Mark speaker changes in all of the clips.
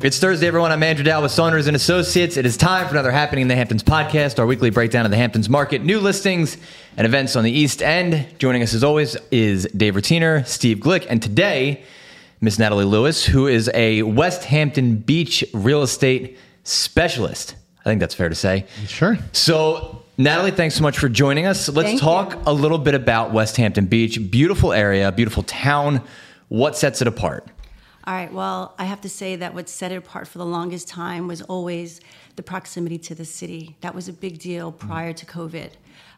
Speaker 1: It's Thursday, everyone. I'm Andrew Dowd with Saunders and Associates. It is time for another Happening in the Hamptons podcast, our weekly breakdown of the Hamptons market, new listings, and events on the East End. Joining us, as always, is Dave Rotiner, Steve Glick, and today, Miss Natalie Lewis, who is a West Hampton Beach real estate specialist. I think that's fair to say.
Speaker 2: Sure.
Speaker 1: So, Natalie, thanks so much for joining us. Let's
Speaker 3: Thank
Speaker 1: talk
Speaker 3: you.
Speaker 1: a little bit about West Hampton Beach. Beautiful area, beautiful town. What sets it apart?
Speaker 3: All right. Well, I have to say that what set it apart for the longest time was always the proximity to the city. That was a big deal prior to COVID.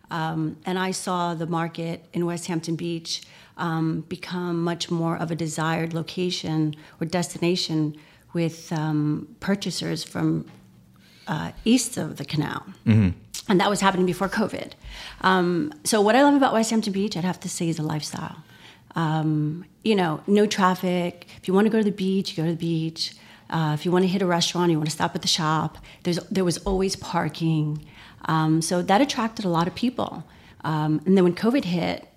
Speaker 3: Um, and I saw the market in West Hampton Beach um, become much more of a desired location or destination with um, purchasers from uh, east of the canal. And that was happening before COVID. Um, so, what I love about West Hampton Beach, I'd have to say, is the lifestyle. Um, you know, no traffic. If you want to go to the beach, you go to the beach. Uh, if you want to hit a restaurant, you want to stop at the shop. There's there was always parking, um, so that attracted a lot of people. Um, and then when COVID hit,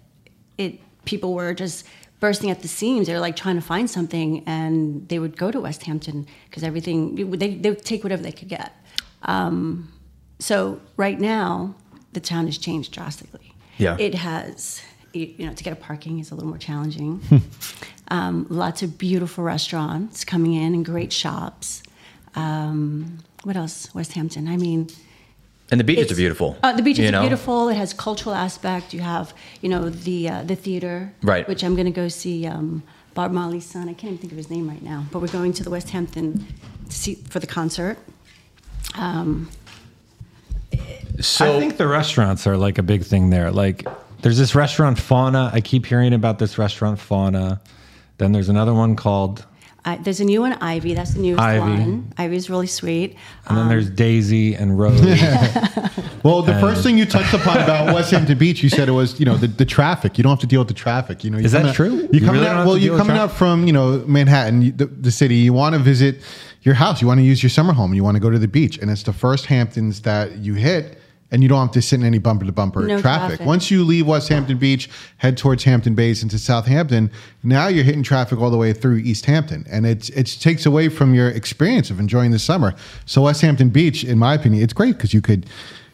Speaker 3: it people were just bursting at the seams. They were like trying to find something, and they would go to West Hampton because everything they they would take whatever they could get. Um, so right now, the town has changed drastically.
Speaker 1: Yeah.
Speaker 3: it has. You you know, to get a parking is a little more challenging. um, lots of beautiful restaurants coming in and great shops. Um, what else? West Hampton. I mean,
Speaker 1: And the beaches are beautiful.
Speaker 3: Uh, the beaches are
Speaker 1: know?
Speaker 3: beautiful. It has cultural aspect. You have, you know, the uh, the theater,
Speaker 1: Right.
Speaker 3: Which I'm going to go see um, Bob Marley's son. I can't even think of his name right now, but we're going to the West Hampton to see for the concert. Um,
Speaker 1: So
Speaker 4: I think the restaurants are like a big thing there. Like, there's this restaurant Fauna. I keep hearing about this restaurant Fauna. Then there's another one called,
Speaker 3: I, there's a new one, Ivy. That's the newest
Speaker 4: Ivy.
Speaker 3: one. Ivy's really sweet.
Speaker 4: and then
Speaker 3: Um,
Speaker 4: there's Daisy and Rose.
Speaker 2: Well, the first thing you touched upon about West Hampton Beach, you said it was you know the, the traffic. You don't have to deal with the traffic. You know,
Speaker 4: Is that
Speaker 2: out-
Speaker 4: true?
Speaker 2: You're
Speaker 4: You
Speaker 2: coming
Speaker 4: really
Speaker 2: out. Well, you're coming out from you know Manhattan, you- the, the city. You want to visit your house. You want to use your summer home. You want to go to the beach, and it's the first Hamptons that you hit. And you don't have to sit in any bumper to bumper
Speaker 3: No
Speaker 2: traffic.
Speaker 3: traffic.
Speaker 2: Once you leave West Hampton Beach, head towards Hampton Bays into Southampton, now you're hitting traffic all the way through East Hampton. And it's it takes away from your experience of enjoying the summer. So West Hampton Beach, in my opinion, it's great because you could,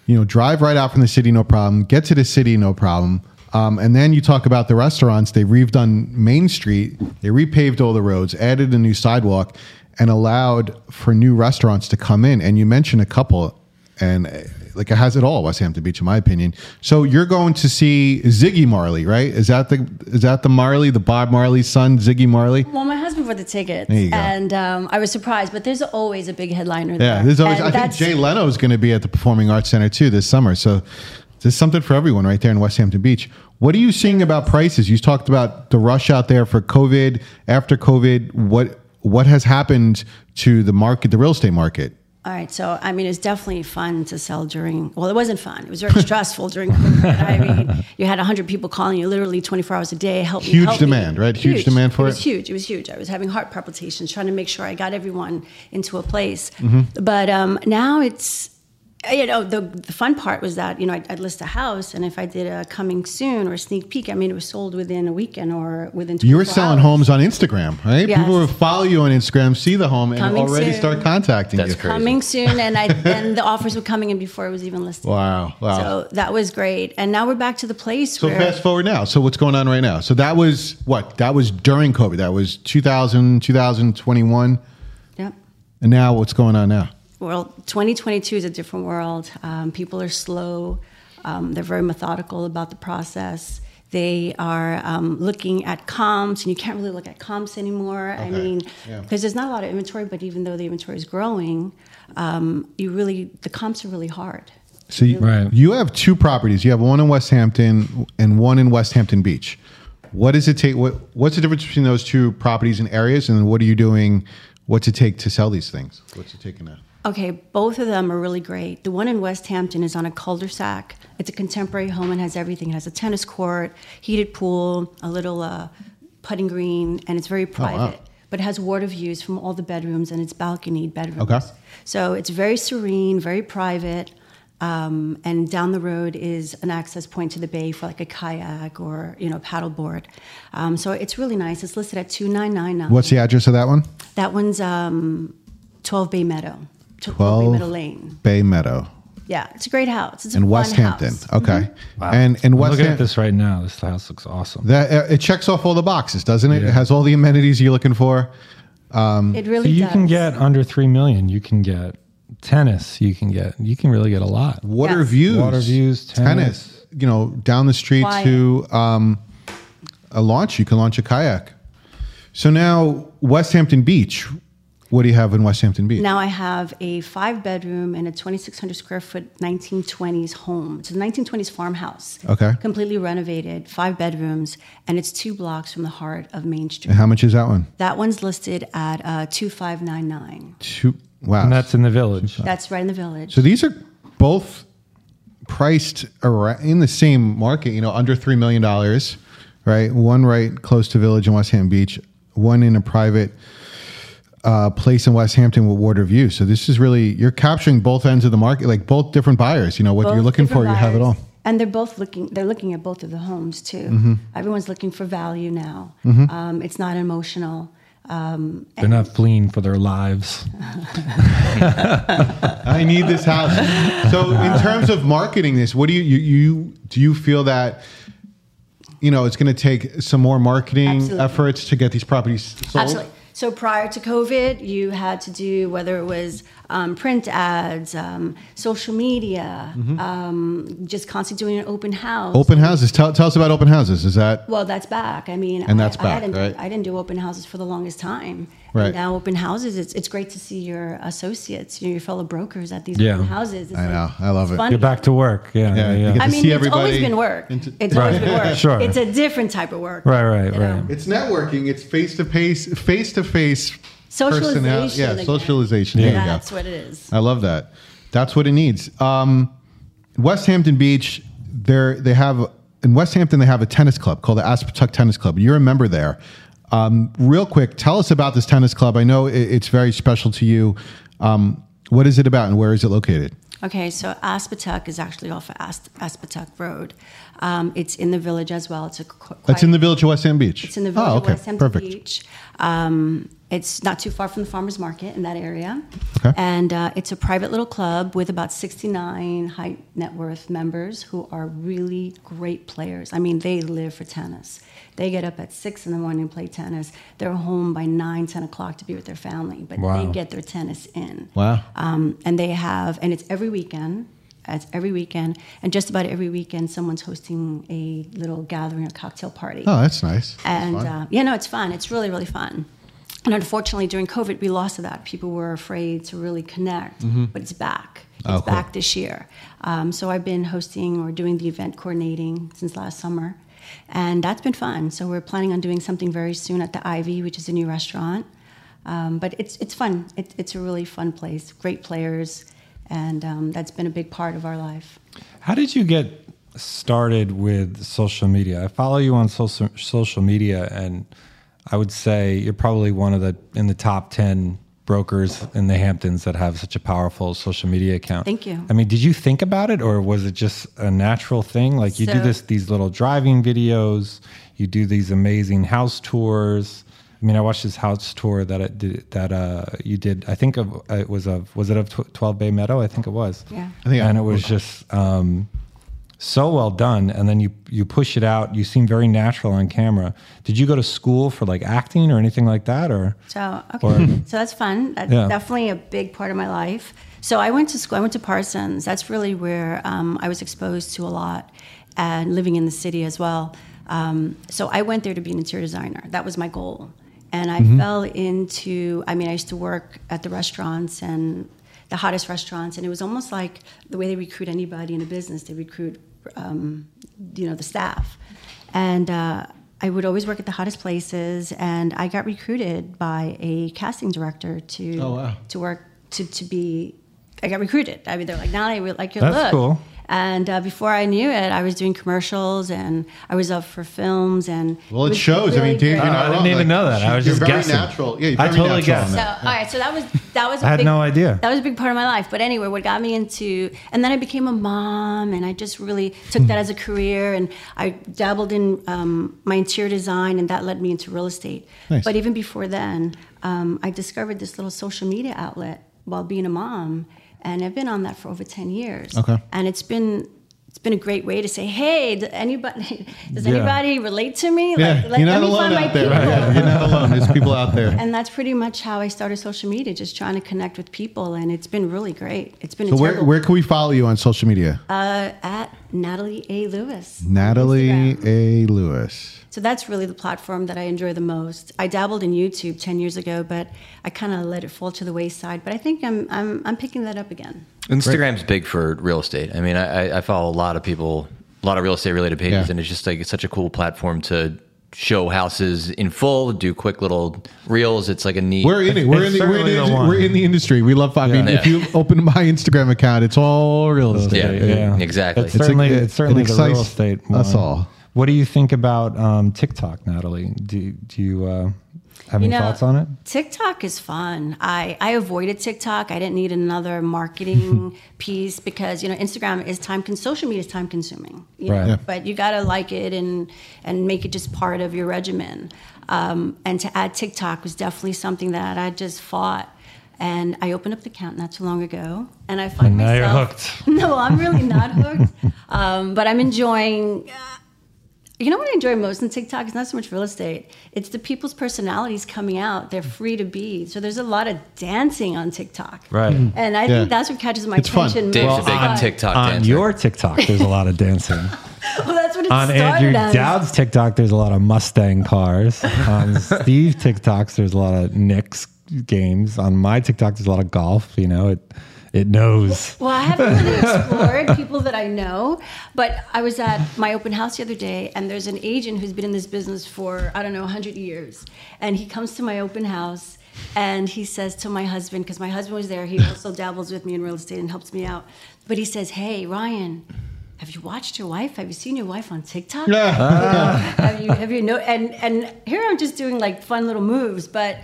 Speaker 2: you know, drive right out from the city, no problem, get to the city, no problem. Um, and then you talk about the restaurants. They redone Main Street, they repaved all the roads, added a new sidewalk, and allowed for new restaurants to come in. And you mentioned a couple, and like it has it all, West Hampton Beach, in my opinion. So you're going to see Ziggy Marley, right? Is that the is that the Marley, the Bob Marley's son, Ziggy Marley?
Speaker 3: well, my husband bought the tickets,
Speaker 2: There
Speaker 3: and um, I was surprised. But there's always a big headliner there.
Speaker 2: Yeah, there's always.
Speaker 3: And
Speaker 2: I think Jay Leno is going to be at the Performing Arts Center too this summer. So there's something for everyone right there in West Hampton Beach. What are you seeing about prices? You talked about the rush out there for COVID. After COVID, what what has happened to the market, the real estate market?
Speaker 3: All right, so I mean, it's definitely fun to sell during. Well, it wasn't fun. It was very stressful during. COVID. I mean, you had hundred people calling you literally twenty four hours a day. Help me,
Speaker 2: Huge
Speaker 3: me.
Speaker 2: demand, right? Huge demand for
Speaker 3: it. was
Speaker 2: it.
Speaker 3: Was huge. It was huge. I was having heart palpitations trying to make sure I got everyone into a place.
Speaker 2: Mm-hmm.
Speaker 3: But um, now it's. Uh, you know, the, the fun part was that, you know, I'd, I'd list a house, and if I did a coming soon or a sneak peek, I mean, it was sold within a weekend or within 24
Speaker 2: You were selling
Speaker 3: hours.
Speaker 2: homes on Instagram, right?
Speaker 3: Yes.
Speaker 2: People would follow you on Instagram, see the home, and
Speaker 3: Coming
Speaker 2: already
Speaker 3: soon.
Speaker 2: start contacting
Speaker 1: That's
Speaker 2: you.
Speaker 1: crazy.
Speaker 3: Coming soon, and I and the offers were coming in before it was even listed.
Speaker 2: Wow, wow.
Speaker 3: So that was great. And now we're back to the place
Speaker 2: So
Speaker 3: where
Speaker 2: fast forward now. So what's going on right now? So that was what? That was during COVID. That was 2000, 2021.
Speaker 3: Yep.
Speaker 2: And now what's going on now?
Speaker 3: Well, 2022 is a different world. Um, people are slow. Um, they're very methodical about the process. They are um, looking at comps, and you can't really look at comps anymore. I
Speaker 2: Okay.
Speaker 3: mean,
Speaker 2: Yeah.
Speaker 3: because there's not a lot of inventory, but even though the inventory is growing, um, you really the comps are really hard.
Speaker 2: So you,
Speaker 4: Right.
Speaker 2: you have two properties. You have one in West Hampton and one in West Hampton Beach. What does it take? What, what's the difference between those two properties and areas? And what are you doing? What's it take to sell these things? What's it taking now?
Speaker 3: Okay, both of them are really great. The one in West Hampton is on a cul-de-sac. It's a contemporary home and has everything. It has a tennis court, heated pool, a little uh, putting green, and it's very private. But it has water views from all the bedrooms and it's balconied bedrooms.
Speaker 2: Okay.
Speaker 3: So it's very serene, very private. Um, and down the road is an access point to the bay for like a kayak or you know paddleboard. Um, so it's really nice. It's listed at two nine nine nine.
Speaker 2: What's the address of that one?
Speaker 3: That one's um, 12 Bay Meadow. 12, Bay
Speaker 2: 12
Speaker 3: Meadow Lane.
Speaker 2: Bay Meadow
Speaker 3: Yeah, it's a great house. It's a
Speaker 2: in
Speaker 3: fun
Speaker 2: West Hampton.
Speaker 3: house. Mm-hmm.
Speaker 2: Okay.
Speaker 4: Wow.
Speaker 2: And in
Speaker 4: I'm
Speaker 2: West
Speaker 4: looking at this right now. This house looks awesome.
Speaker 2: that uh, it checks off all the boxes, doesn't it?
Speaker 4: Yeah.
Speaker 2: It has all the amenities you're looking for.
Speaker 3: It really
Speaker 4: So you
Speaker 3: does.
Speaker 4: can get under three million. You can get tennis. You can get. You can really get a lot.
Speaker 2: Water
Speaker 3: Yes.
Speaker 2: views,
Speaker 4: Water views, tennis.
Speaker 2: You know, down the street
Speaker 3: Quiet.
Speaker 2: to um, a launch. You can launch a kayak. So now West Hampton Beach. What do you have in West Hampton Beach?
Speaker 3: Now I have a five bedroom and a 2,600 square foot 1920s home. It's a 1920s farmhouse.
Speaker 2: Okay.
Speaker 3: Completely renovated, five bedrooms, and it's two blocks from the heart of Main Street.
Speaker 2: And how much is that one?
Speaker 3: That one's listed at uh, 2599.
Speaker 2: Two. Wow.
Speaker 4: And that's in the village.
Speaker 3: That's right in the village.
Speaker 2: So these are both priced around in the same market, you know, under $3 million, right? One right close to Village in West Hampton Beach, one in a private uh, place in West Hampton with water view. So this is really, you're capturing both ends of the market, like both different buyers. You know, what you're looking for,
Speaker 3: different
Speaker 2: you have it all.
Speaker 3: And they're both looking. They're looking at both of the homes too.
Speaker 2: Mm-hmm.
Speaker 3: Everyone's looking for value now. Um, it's not emotional. Um,
Speaker 4: They're not fleeing for their lives.
Speaker 2: I need this house. So, in terms of marketing this, what do you, you, you do you feel that you know it's going to take some more marketing
Speaker 3: Absolutely.
Speaker 2: efforts to get these properties sold?
Speaker 3: Absolutely. So prior to COVID, you had to do whether it was um, print ads, um, social media, um, just constantly doing an open house.
Speaker 2: Mm-hmm. Open houses. Tell, tell us about open houses. Is that
Speaker 3: Well, that's back. I mean,
Speaker 2: And that's
Speaker 3: I,
Speaker 2: back,
Speaker 3: I didn't,
Speaker 2: right?
Speaker 3: I didn't do open houses for the longest time.
Speaker 2: Right.
Speaker 3: And now open houses, it's, it's great to see your associates, you know, your fellow brokers at these
Speaker 4: Yeah.
Speaker 3: open houses. It's
Speaker 2: I
Speaker 3: like-
Speaker 2: know. I love it.
Speaker 3: fun.
Speaker 4: Get back to work. Yeah,
Speaker 2: Yeah,
Speaker 4: yeah,
Speaker 2: you
Speaker 4: yeah.
Speaker 2: get
Speaker 3: I mean,
Speaker 2: see
Speaker 3: it's always been work.
Speaker 2: into-
Speaker 3: it's always
Speaker 4: Right.
Speaker 3: been work.
Speaker 4: Sure.
Speaker 3: It's a different type of work.
Speaker 4: Right, right,
Speaker 3: you know?
Speaker 4: right.
Speaker 2: it's networking. It's face to face, face to face.
Speaker 3: Socialization.
Speaker 2: Yeah,
Speaker 3: again.
Speaker 2: socialization. There.
Speaker 3: That's what it is.
Speaker 2: I love that. That's what it needs. Um, West Hampton Beach, there they have in West Hampton they have a tennis club called the Aspatuck Tennis Club. You're a member there. Um, real quick, tell us about this tennis club. I know it, it's very special to you. Um, what is it about, and where is it located?
Speaker 3: Okay, so Aspatuck is actually off of Asp- Aspatuck Road. Um, it's in the village as well. It's a qu-
Speaker 2: That's
Speaker 3: quite-
Speaker 2: in the village of West Hampton Beach.
Speaker 3: It's in the village
Speaker 2: Oh,
Speaker 3: of
Speaker 2: okay,
Speaker 3: West Hampton
Speaker 2: perfect.
Speaker 3: Beach. Um, it's not too far from the farmers market in that area.
Speaker 2: Okay.
Speaker 3: And uh, it's a private little club with about 69 high net worth members who are really great players. I mean, they live for tennis. They get up at six in the morning and play tennis. They're home by nine, 10 o'clock to be with their family, but
Speaker 4: Wow.
Speaker 3: they get their tennis in.
Speaker 2: Wow.
Speaker 3: Um, and they have, and it's every weekend. It's every weekend, and just about every weekend, someone's hosting a little gathering, a cocktail party.
Speaker 2: Oh, that's nice.
Speaker 3: And
Speaker 2: fun.
Speaker 3: uh, yeah, no, it's fun. It's really, really fun. And unfortunately, during COVID, we lost that. People were afraid to really connect, but it's back. It's
Speaker 2: Mm-hmm. Oh, cool.
Speaker 3: back this year. Um, so I've been hosting or doing the event coordinating since last summer, and that's been fun. So we're planning on doing something very soon at the Ivy, which is a new restaurant. Um, but it's it's fun. It, it's a really fun place. Great players, and um, that's been a big part of our life.
Speaker 4: How did you get started with social media? I follow you on social social media, and I would say you're probably one of the in the top ten brokers in the Hamptons that have such a powerful social media account.
Speaker 3: Thank you.
Speaker 4: I mean, did you think about it, or was it just a natural thing? Like you do this these little driving videos, you do these amazing house tours. I mean, I watched this house tour that it did, that uh, you did. I think of it was of was it of Twelve Bay Meadow? I think it was.
Speaker 3: Yeah.
Speaker 2: I think I-
Speaker 4: and it was just um, so well done. And then you you push it out. You seem very natural on camera. Did you go to school for like acting or anything like that, or
Speaker 3: So okay,
Speaker 4: Or-
Speaker 3: so that's fun. That's
Speaker 4: Yeah.
Speaker 3: definitely a big part of my life. So I went to school. I went to Parsons. That's really where um, I was exposed to a lot, and living in the city as well. Um, so I went there to be an interior designer. That was my goal, and I fell into. I mean, I used to work at the restaurants and the hottest restaurants, and it was almost like the way they recruit anybody in a business. They recruit, um, you know, the staff, and. Uh, I would always work at the hottest places, and I got recruited by a casting director to
Speaker 2: Oh, wow.
Speaker 3: to work to to be. I got recruited. I mean, they're like, "Now we like your
Speaker 4: That's
Speaker 3: look."
Speaker 4: cool.
Speaker 3: And uh, before I knew it, I was doing commercials, and I was up for films, and
Speaker 2: Well, it
Speaker 3: was
Speaker 2: shows. I mean, Dave, you're not
Speaker 4: I didn't
Speaker 2: wrong.
Speaker 4: even
Speaker 2: Like,
Speaker 4: know that. I was
Speaker 2: you're
Speaker 4: just
Speaker 2: very
Speaker 4: guessing.
Speaker 2: natural. Yeah, you're
Speaker 4: I totally
Speaker 2: natural on
Speaker 4: guessed.
Speaker 3: So,
Speaker 2: that.
Speaker 3: all right, so that was that was. a
Speaker 4: I had
Speaker 3: big,
Speaker 4: no idea.
Speaker 3: That was a big part of my life. But anyway, what got me into, and then I became a mom, and I just really took that as a career, and I dabbled in um, my interior design, and that led me into real estate.
Speaker 2: Nice.
Speaker 3: But even before then, um, I discovered this little social media outlet while being a mom, and I've been on that for over ten years.
Speaker 2: Okay.
Speaker 3: and it's been. It's been a great way to say, "Hey, does anybody does
Speaker 4: Yeah.
Speaker 3: anybody relate to me?
Speaker 2: Yeah,
Speaker 3: let,
Speaker 2: you're not alone
Speaker 3: find my
Speaker 2: out there.
Speaker 3: people."
Speaker 2: Yeah, you're not alone. There's people out there.
Speaker 3: And that's pretty much how I started social media, just trying to connect with people, and it's been really great. It's been
Speaker 2: So
Speaker 3: a
Speaker 2: where, where can we follow you on social media?
Speaker 3: uh, at Natalie A. Lewis.
Speaker 2: Natalie. A. Lewis.
Speaker 3: So that's really the platform that I enjoy the most. I dabbled in YouTube 10 years ago, but I kind of let it fall to the wayside. But I think I'm, I'm, I'm picking that up again.
Speaker 1: Instagram's big for real estate. I mean, I, I- I follow a lot of people, a lot of real estate related pages,
Speaker 2: Yeah.
Speaker 1: and it's just like it's such a cool platform to show houses in full, do quick little reels. It's like a neat.
Speaker 2: We're in it. We're in
Speaker 4: It's
Speaker 2: the, we're in the,
Speaker 4: the
Speaker 2: we're in the industry. We love. I mean,
Speaker 1: Yeah.
Speaker 2: if you open my Instagram account, it's all real estate.
Speaker 1: Yeah. exactly.
Speaker 4: It's
Speaker 1: It's
Speaker 4: certainly,
Speaker 2: like-
Speaker 4: it's certainly
Speaker 2: it
Speaker 4: the real
Speaker 2: excites
Speaker 4: estate.
Speaker 2: us all.
Speaker 4: What do you think about um, TikTok, Natalie? Do, do you uh, have
Speaker 3: You
Speaker 4: any
Speaker 3: know,
Speaker 4: thoughts on it?
Speaker 3: TikTok is fun. I, I avoided TikTok. I didn't need another marketing piece because you know Instagram is time. Con- social media is time consuming. You
Speaker 4: Right.
Speaker 3: know?
Speaker 4: Yeah.
Speaker 3: But you got to like it and and make it just part of your regimen. Um, and to add TikTok was definitely something that I just fought. And I opened up the account not too long ago, and I find
Speaker 4: And now you're
Speaker 3: myself.
Speaker 4: hooked.
Speaker 3: No, I'm really not hooked. Um, but I'm enjoying. uh, You know what I enjoy most in TikTok? It's not so much real estate. It's the people's personalities coming out. They're free to be. So there's a lot of dancing on TikTok.
Speaker 4: Right. Mm.
Speaker 3: And I
Speaker 2: Yeah.
Speaker 3: think that's what catches my
Speaker 2: It's fun.
Speaker 3: attention.
Speaker 1: Dave's
Speaker 3: most.
Speaker 1: a big
Speaker 3: Fun.
Speaker 1: TikTok
Speaker 4: on
Speaker 1: dancer.
Speaker 4: your TikTok, there's a lot of dancing.
Speaker 3: Well, that's what it
Speaker 4: on
Speaker 3: started
Speaker 4: Andrew
Speaker 3: as.
Speaker 4: Dowd's TikTok, there's a lot of Mustang cars. On Steve TikToks, there's a lot of Knicks games. On my TikTok, there's a lot of golf. You know, it it knows.
Speaker 3: Well, I haven't really explored people that I know, but I was at my open house the other day, and there's an agent who's been in this business for, I don't know, 100 years. And he comes to my open house and he says to my husband, because my husband was there, he also dabbles with me in real estate and helps me out. But he says, Hey, Ryan, have you watched your wife? Have you seen your wife on TikTok? Ah. have you have you know and and here I'm just doing like fun little moves, but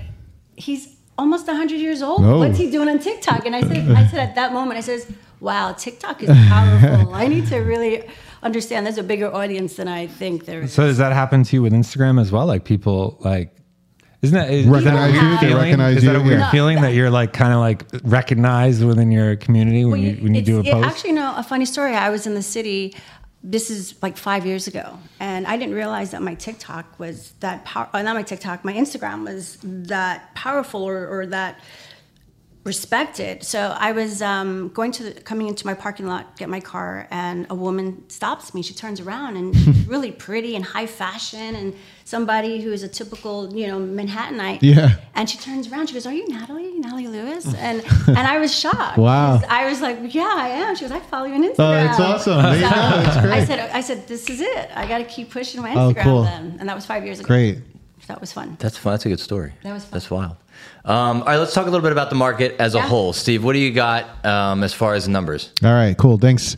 Speaker 3: he's almost 100 years old.
Speaker 2: Oh.
Speaker 3: What's he doing on TikTok? And I said I said at that moment I says, "Wow, TikTok is powerful. I need to really understand there's a bigger audience than I think there is."
Speaker 4: So does that happen to you with Instagram as well? Like people like. Isn't that, is
Speaker 2: Recognize
Speaker 4: that a
Speaker 3: you?
Speaker 4: weird
Speaker 3: They
Speaker 4: feeling?
Speaker 2: recognize
Speaker 4: is that a
Speaker 2: you?
Speaker 4: weird
Speaker 2: Yeah.
Speaker 4: feeling that you're like kind of like recognized within your community when
Speaker 3: Well,
Speaker 4: you when you do a
Speaker 3: it's- it-
Speaker 4: post?
Speaker 3: actually, no, a funny story. I was in the city. This is like five years ago, and I didn't realize that my TikTok was that power. Uh, not my TikTok, my Instagram was that powerful or, or that respected. So I was um, going to the, coming into my parking lot, get my car, and a woman stops me. She turns around and really pretty and high fashion, and somebody who is a typical, you know, Manhattanite.
Speaker 2: Yeah.
Speaker 3: And she turns around. She goes, "Are you Natalie? Natalie Lewis?" And and I was shocked.
Speaker 2: Wow.
Speaker 3: I was like, "Yeah, I am." She goes, "I follow you on Instagram."
Speaker 2: Oh, that's awesome. There you go. That's great.
Speaker 3: I said, "I said this is it. I got to keep pushing my Instagram."
Speaker 2: Oh,
Speaker 3: Instagram."
Speaker 2: cool.
Speaker 3: Then, and that was five years ago.
Speaker 2: Great.
Speaker 3: That was fun.
Speaker 1: That's fun. That's a good story.
Speaker 3: That was fun.
Speaker 1: That's wild. Um, all right, let's talk a little bit about the market as a whole. Steve, what do you got um, as far as the numbers?
Speaker 2: All right, cool. Thanks.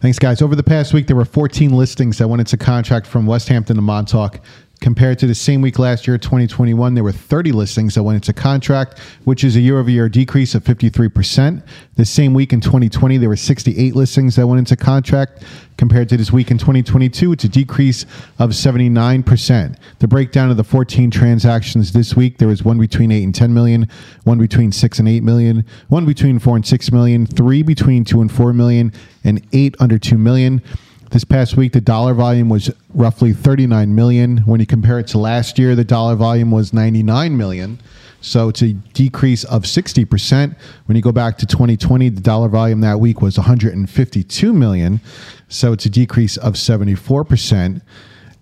Speaker 2: Thanks, guys. Over the past week, there were 14 listings that went into contract from West Hampton to Montauk. Compared to the same week last year, 2021, there were 30 listings that went into contract, which is a year over year decrease of 53%. The same week in 2020, there were 68 listings that went into contract. Compared to this week in 2022, it's a decrease of 79%. The breakdown of the 14 transactions this week, there was one between 8 and 10 million, one between 6 and 8 million, one between 4 and 6 million, three between 2 and 4 million, and eight under 2 million. This past week, the dollar volume was roughly 39 million. When you compare it to last year, the dollar volume was 99 million. So it's a decrease of 60%. When you go back to 2020, the dollar volume that week was 152 million. So it's a decrease of 74%.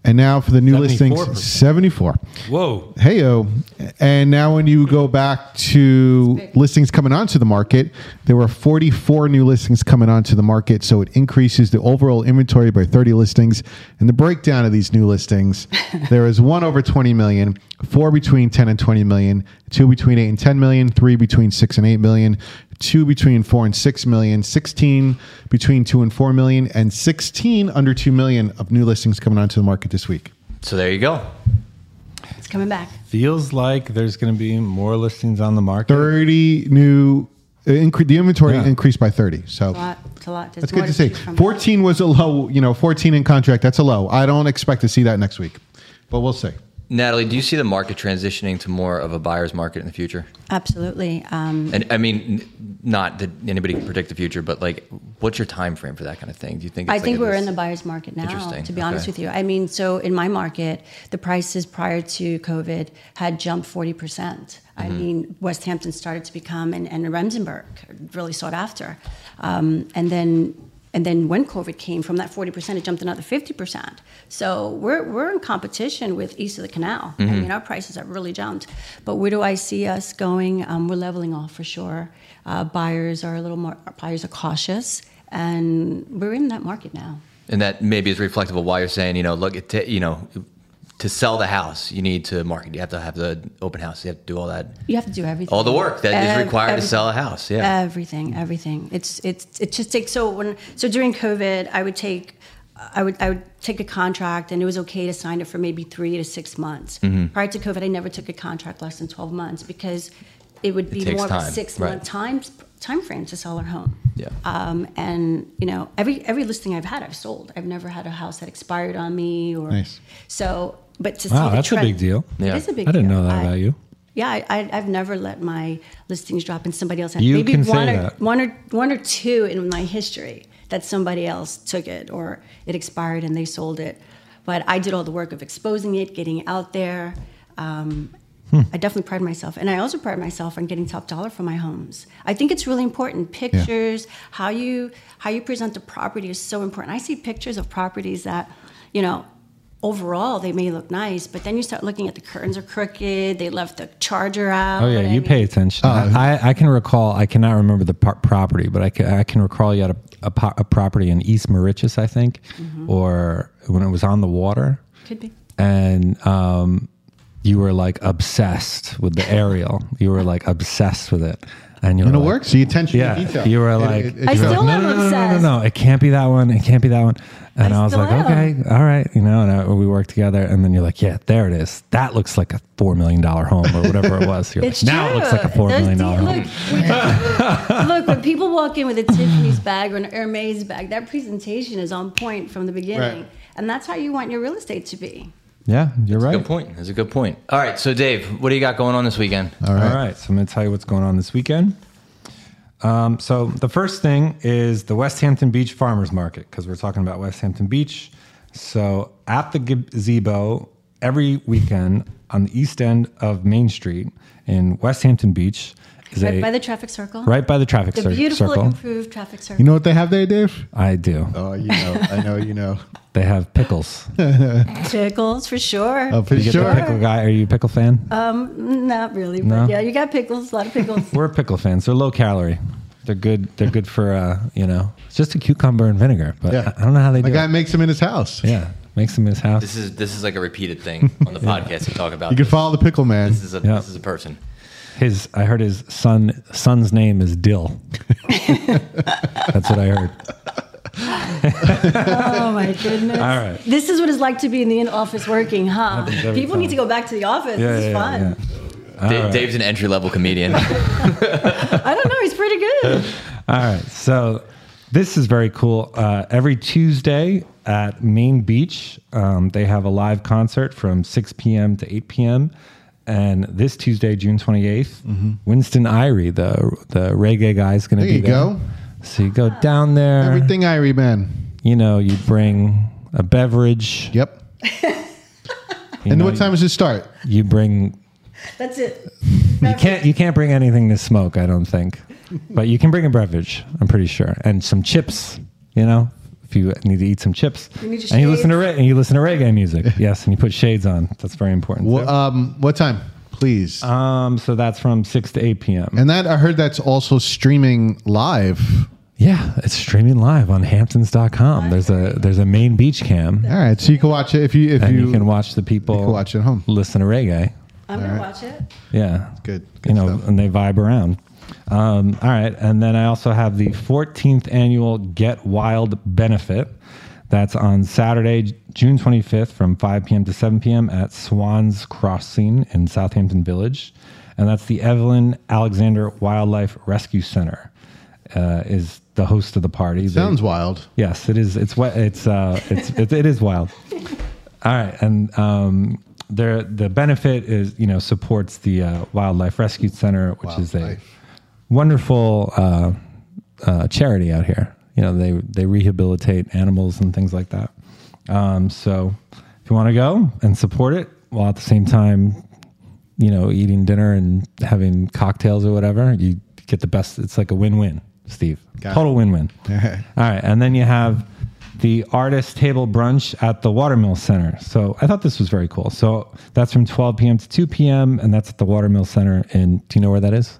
Speaker 2: And now for the new
Speaker 4: 74%.
Speaker 2: listings, 74.
Speaker 4: Whoa.
Speaker 2: Heyo. And now when you go back to listings coming onto the market, there were 44 new listings coming onto the market. So it increases the overall inventory by 30 listings. And the breakdown of these new listings, there is one over 20 million, four between 10 and 20 million, two between 8 and 10 million, three between 6 and 8 million, two between 4 and 6 million, 16 between 2 and 4 million, and 16 under 2 million of new listings coming onto the market this week.
Speaker 1: So there you go.
Speaker 3: It's coming back.
Speaker 4: Feels like there's going to be more listings on the market.
Speaker 2: 30 new uh, incre- the inventory
Speaker 4: Yeah.
Speaker 2: increased by 30 so
Speaker 3: A lot. It's a lot. There's
Speaker 2: that's good to see 14 was a low you know 14 in contract that's a low i don't expect to see that next week but we'll see
Speaker 1: Natalie, do you see the market transitioning to more of a buyer's market in the future?
Speaker 3: Absolutely. Um,
Speaker 1: And I mean, n- not that anybody can predict the future, but like, what's your time frame for that kind of thing? Do you think?
Speaker 3: I
Speaker 1: like
Speaker 3: think we're in the buyer's market now,
Speaker 1: Interesting.
Speaker 3: to be honest with you. I mean, so in my market, the prices prior to COVID had jumped 40%.
Speaker 1: Mm-hmm.
Speaker 3: I mean, West Hampton started to become, and, and Remsenburg really sought after. Um, and then and then when COVID came, from that 40%, it jumped another 50%. So we're, we're in competition with east of the canal. I
Speaker 1: Mm-hmm.
Speaker 3: mean, our prices have really jumped. But where do I see us going? Um, we're leveling off for sure. Uh, buyers are a little more, buyers are cautious, and we're in that market now.
Speaker 1: and that maybe is reflective of why you're saying, you know, look, it ta- you know, to sell the house, you need to market. You have to have the open house. You have to do all that,
Speaker 3: You have to do everything.
Speaker 1: all the work that is
Speaker 3: Ev-
Speaker 1: required to sell a house. Yeah.
Speaker 3: Everything, everything. It's it's it just takes so when so during COVID, I would take I would I would take a contract and it was okay to sign it for maybe three to six months.
Speaker 1: Mm-hmm.
Speaker 3: Prior to COVID, I never took a contract less than twelve months because it would be
Speaker 1: takes
Speaker 3: more of a six
Speaker 1: right.
Speaker 3: month time time frame to sell our home.
Speaker 1: Yeah.
Speaker 3: Um, and you know every every listing I've had, I've sold. I've never had a house that expired on me or
Speaker 2: Nice.
Speaker 3: so. But to
Speaker 4: Wow,
Speaker 3: see the
Speaker 4: that's a big deal.
Speaker 1: Yeah.
Speaker 3: It is a big
Speaker 4: I didn't
Speaker 3: deal.
Speaker 4: know that
Speaker 3: I-
Speaker 4: about you.
Speaker 3: yeah, I, I, I've never let my listings drop and somebody else.
Speaker 4: You
Speaker 3: maybe
Speaker 4: can say
Speaker 3: one or
Speaker 4: that.
Speaker 3: one or one or two in my history that somebody else took it or it expired and they sold it. But I did all the work of exposing it, getting it out there. Um,
Speaker 4: Hmm.
Speaker 3: I definitely pride myself, and I also pride myself on getting top dollar for my homes. I think it's really important. Pictures, how you how you present the property is so important. I see pictures of properties that, you know, overall they may look nice, but then you start looking at the curtains are crooked. They left the charger out.
Speaker 4: Oh yeah,
Speaker 3: I
Speaker 4: you
Speaker 3: mean-
Speaker 4: pay attention.
Speaker 2: Oh.
Speaker 4: I, I can recall. I cannot remember the par- property, but I can, I can recall you had a, a, po- a property in East Moriches, I think,
Speaker 3: Mm-hmm.
Speaker 4: or when it was on the water,
Speaker 3: Could be.
Speaker 4: and um, you were like obsessed with the aerial. You were like obsessed with it, and you
Speaker 2: And
Speaker 4: were
Speaker 2: it
Speaker 4: like,
Speaker 2: works. The attention
Speaker 4: Yeah,
Speaker 2: to detail.
Speaker 4: you were like,
Speaker 2: it- it-
Speaker 3: I still
Speaker 4: like,
Speaker 3: am
Speaker 4: no, no, no, no,
Speaker 3: obsessed.
Speaker 4: no, no, it can't be that one. It can't be that one. And
Speaker 3: I
Speaker 4: I, was like,
Speaker 3: am.
Speaker 4: okay, all right, you know. And I, we worked together, and then you're like, yeah, there it is. That looks like a four million dollar home, or whatever it was. You're
Speaker 3: It's
Speaker 4: like, now it looks like a four
Speaker 3: Those
Speaker 4: million
Speaker 3: de-
Speaker 4: dollar home.
Speaker 3: Look, when, look, when people walk in with a Tiffany's bag or an Hermes bag, that presentation is on point from the beginning,
Speaker 2: Right.
Speaker 3: and that's how you want your real estate to be.
Speaker 4: Yeah, you're right.
Speaker 1: Good point. That's a good point. All right. So, Dave, what do you got going on this weekend?
Speaker 2: All right.
Speaker 4: All right, so I'm going to tell you what's going on this weekend. Um, so the first thing is the West Hampton Beach Farmers Market because we're talking about West Hampton Beach. So at the gazebo every weekend on the east end of Main Street in West Hampton Beach is
Speaker 3: Right
Speaker 4: a
Speaker 3: by the traffic circle.
Speaker 4: right by the traffic circle.
Speaker 3: The
Speaker 4: cir-
Speaker 3: beautiful
Speaker 4: circle.
Speaker 3: improved traffic circle.
Speaker 2: You know what they have there, Dave?
Speaker 4: I do.
Speaker 2: Oh, you know. I know. You know.
Speaker 4: They have pickles.
Speaker 3: Pickles for sure.
Speaker 2: Oh, for
Speaker 4: You get
Speaker 2: sure.
Speaker 4: the pickle guy? Are you a pickle fan?
Speaker 3: Um, not really, but
Speaker 4: No?
Speaker 3: yeah, you got pickles, a lot of pickles.
Speaker 4: We're pickle fans. They're low calorie. They're good. They're good for uh, you know, it's just a cucumber and vinegar. But
Speaker 2: Yeah.
Speaker 4: I, I don't know how they
Speaker 2: The
Speaker 4: do.
Speaker 2: guy
Speaker 4: it.
Speaker 2: makes them in his house.
Speaker 4: Yeah, makes them in his house.
Speaker 1: This is this is like a repeated thing on the podcast. We talk about.
Speaker 2: You can
Speaker 1: this.
Speaker 2: follow the pickle man.
Speaker 1: This is a
Speaker 4: Yeah.
Speaker 1: this is a person.
Speaker 4: His, I heard his son son's name is Dill. That's what I heard.
Speaker 3: oh my goodness!
Speaker 4: All right.
Speaker 3: This is what it's like to be in the office working, huh? People
Speaker 4: time.
Speaker 3: need to go back to the office. this is fun.
Speaker 1: Dave, Dave's an entry level comedian.
Speaker 3: I don't know. He's pretty good.
Speaker 4: All right. So this is very cool. Uh, every Tuesday at Main Beach, um, they have a live concert from 6 p.m. to 8 p.m. And this Tuesday, June 28th, Winston Irie, the the reggae guy, is going to
Speaker 2: Mm-hmm. There
Speaker 4: be
Speaker 2: you go.
Speaker 4: So you go down there.
Speaker 2: Everything Irie man.
Speaker 4: You know, you bring a beverage.
Speaker 2: Yep. And
Speaker 4: know,
Speaker 2: what time does it start?
Speaker 4: You bring
Speaker 3: That's it.
Speaker 4: You can't you can't bring anything to smoke, I don't think. But you can bring a beverage, I'm pretty sure, and some chips. You know, if you need to eat some chips,
Speaker 3: You need your
Speaker 4: and you listen to re- and you listen to reggae music. yes, and you put shades on. That's very important.
Speaker 2: What,
Speaker 4: too.
Speaker 2: um, what time, please?
Speaker 4: um, so that's from six to eight p.m.
Speaker 2: and that I heard that's also streaming live.
Speaker 4: yeah, it's streaming live on Hamptons.com. There's a there's a main beach cam,
Speaker 2: All right, so you can watch it if you if
Speaker 4: and
Speaker 2: you,
Speaker 4: you, can watch the people
Speaker 2: you can watch it at home.
Speaker 4: listen to reggae.
Speaker 3: I'm gonna watch it.
Speaker 4: Yeah,
Speaker 2: Good,
Speaker 4: you know,
Speaker 2: stuff.
Speaker 4: and they vibe around. Um, all right, and then I also have the 14th annual Get Wild benefit. That's on Saturday, June 25th, from 5 p.m. to 7 p.m. at Swans Crossing in Southampton Village, and that's the Evelyn Alexander Wildlife Rescue Center. Uh, is the host of the party? They-
Speaker 2: Sounds wild.
Speaker 4: Yes, it is. It's wet. It's uh, it's it, it is wild. All right, and um, there the benefit is you know supports the uh, Wildlife Rescue Center, which is a
Speaker 2: Wildlife.
Speaker 4: Wonderful uh, uh, charity out here. You know, they they rehabilitate animals and things like that. Um, so if you want to go and support it while at the same time, you know, eating dinner and having cocktails or whatever, you get the best. It's like a win-win, Steve.
Speaker 2: Got it.
Speaker 4: Total win-win. All right, and then you have the artist table brunch at the Watermill Center. So I thought this was very cool. So that's from 12 p.m. to 2 p.m. and that's at the Watermill Center. And do you know where that is?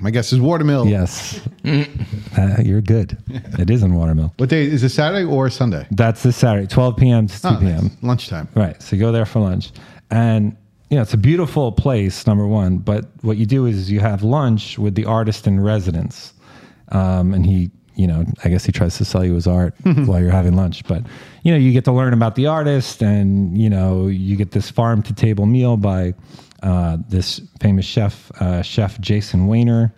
Speaker 2: My guess is Watermill.
Speaker 4: Yes, uh, you're good. It is in Watermill.
Speaker 2: What day is it? Saturday or Sunday?
Speaker 4: That's this Saturday, 12 p.m. to 2
Speaker 2: Oh,
Speaker 4: p.m.
Speaker 2: nice. Lunchtime.
Speaker 4: Right. So you go there for lunch. And, you know, it's a beautiful place, number one. But what you do is you have lunch with the artist in residence. Um, and he, you know, I guess he tries to sell you his art while you're having lunch. But, you know, you get to learn about the artist and, you know, you get this farm to table meal by uh, this famous chef, uh, Chef Jason Weiner.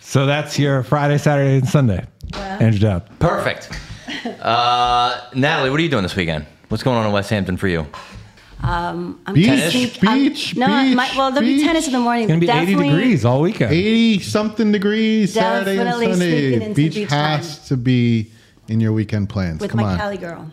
Speaker 4: So that's your Friday, Saturday, and Sunday. Andrew Dowd.
Speaker 1: Perfect. Uh, Natalie, what are you doing this weekend? What's going on in West Hampton for you?
Speaker 3: Um, I'm
Speaker 2: Beach,
Speaker 3: gonna sneak- I'm-
Speaker 2: beach,
Speaker 3: no,
Speaker 2: beach,
Speaker 3: my, well, there'll be
Speaker 2: beach.
Speaker 3: tennis in the morning.
Speaker 4: It's going to be 80
Speaker 3: Definitely-
Speaker 4: degrees all weekend.
Speaker 2: 80 something degrees Saturday and
Speaker 3: Definitely
Speaker 2: Sunday.
Speaker 3: sneaking into
Speaker 2: Beach
Speaker 3: beach
Speaker 2: has
Speaker 3: time.
Speaker 2: to be in your weekend plans.
Speaker 3: with
Speaker 2: Come
Speaker 3: my
Speaker 2: on.
Speaker 3: Cali girl.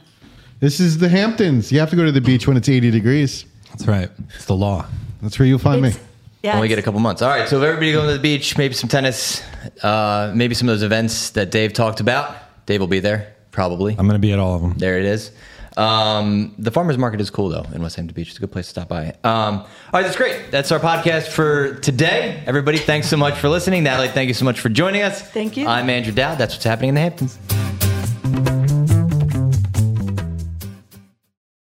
Speaker 2: This is the Hamptons. You have to go to the beach when it's 80 degrees.
Speaker 4: That's right. It's the law.
Speaker 2: That's where you'll find me.
Speaker 3: It's- Yeah,
Speaker 1: Only
Speaker 3: it's-
Speaker 1: get a couple months. All right. So if everybody going to the beach, maybe some tennis, uh, maybe some of those events that Dave talked about. Dave will be there, probably.
Speaker 4: I'm going to be at all of them.
Speaker 1: There it is. Um, the farmers market is cool though in West Hampton Beach. It's a good place to stop by. Um, all right, that's great. That's our podcast for today. Everybody, thanks so much for listening. Natalie, thank you so much for joining us.
Speaker 3: Thank you.
Speaker 1: I'm Andrew Dowd. That's what's happening in the Hamptons.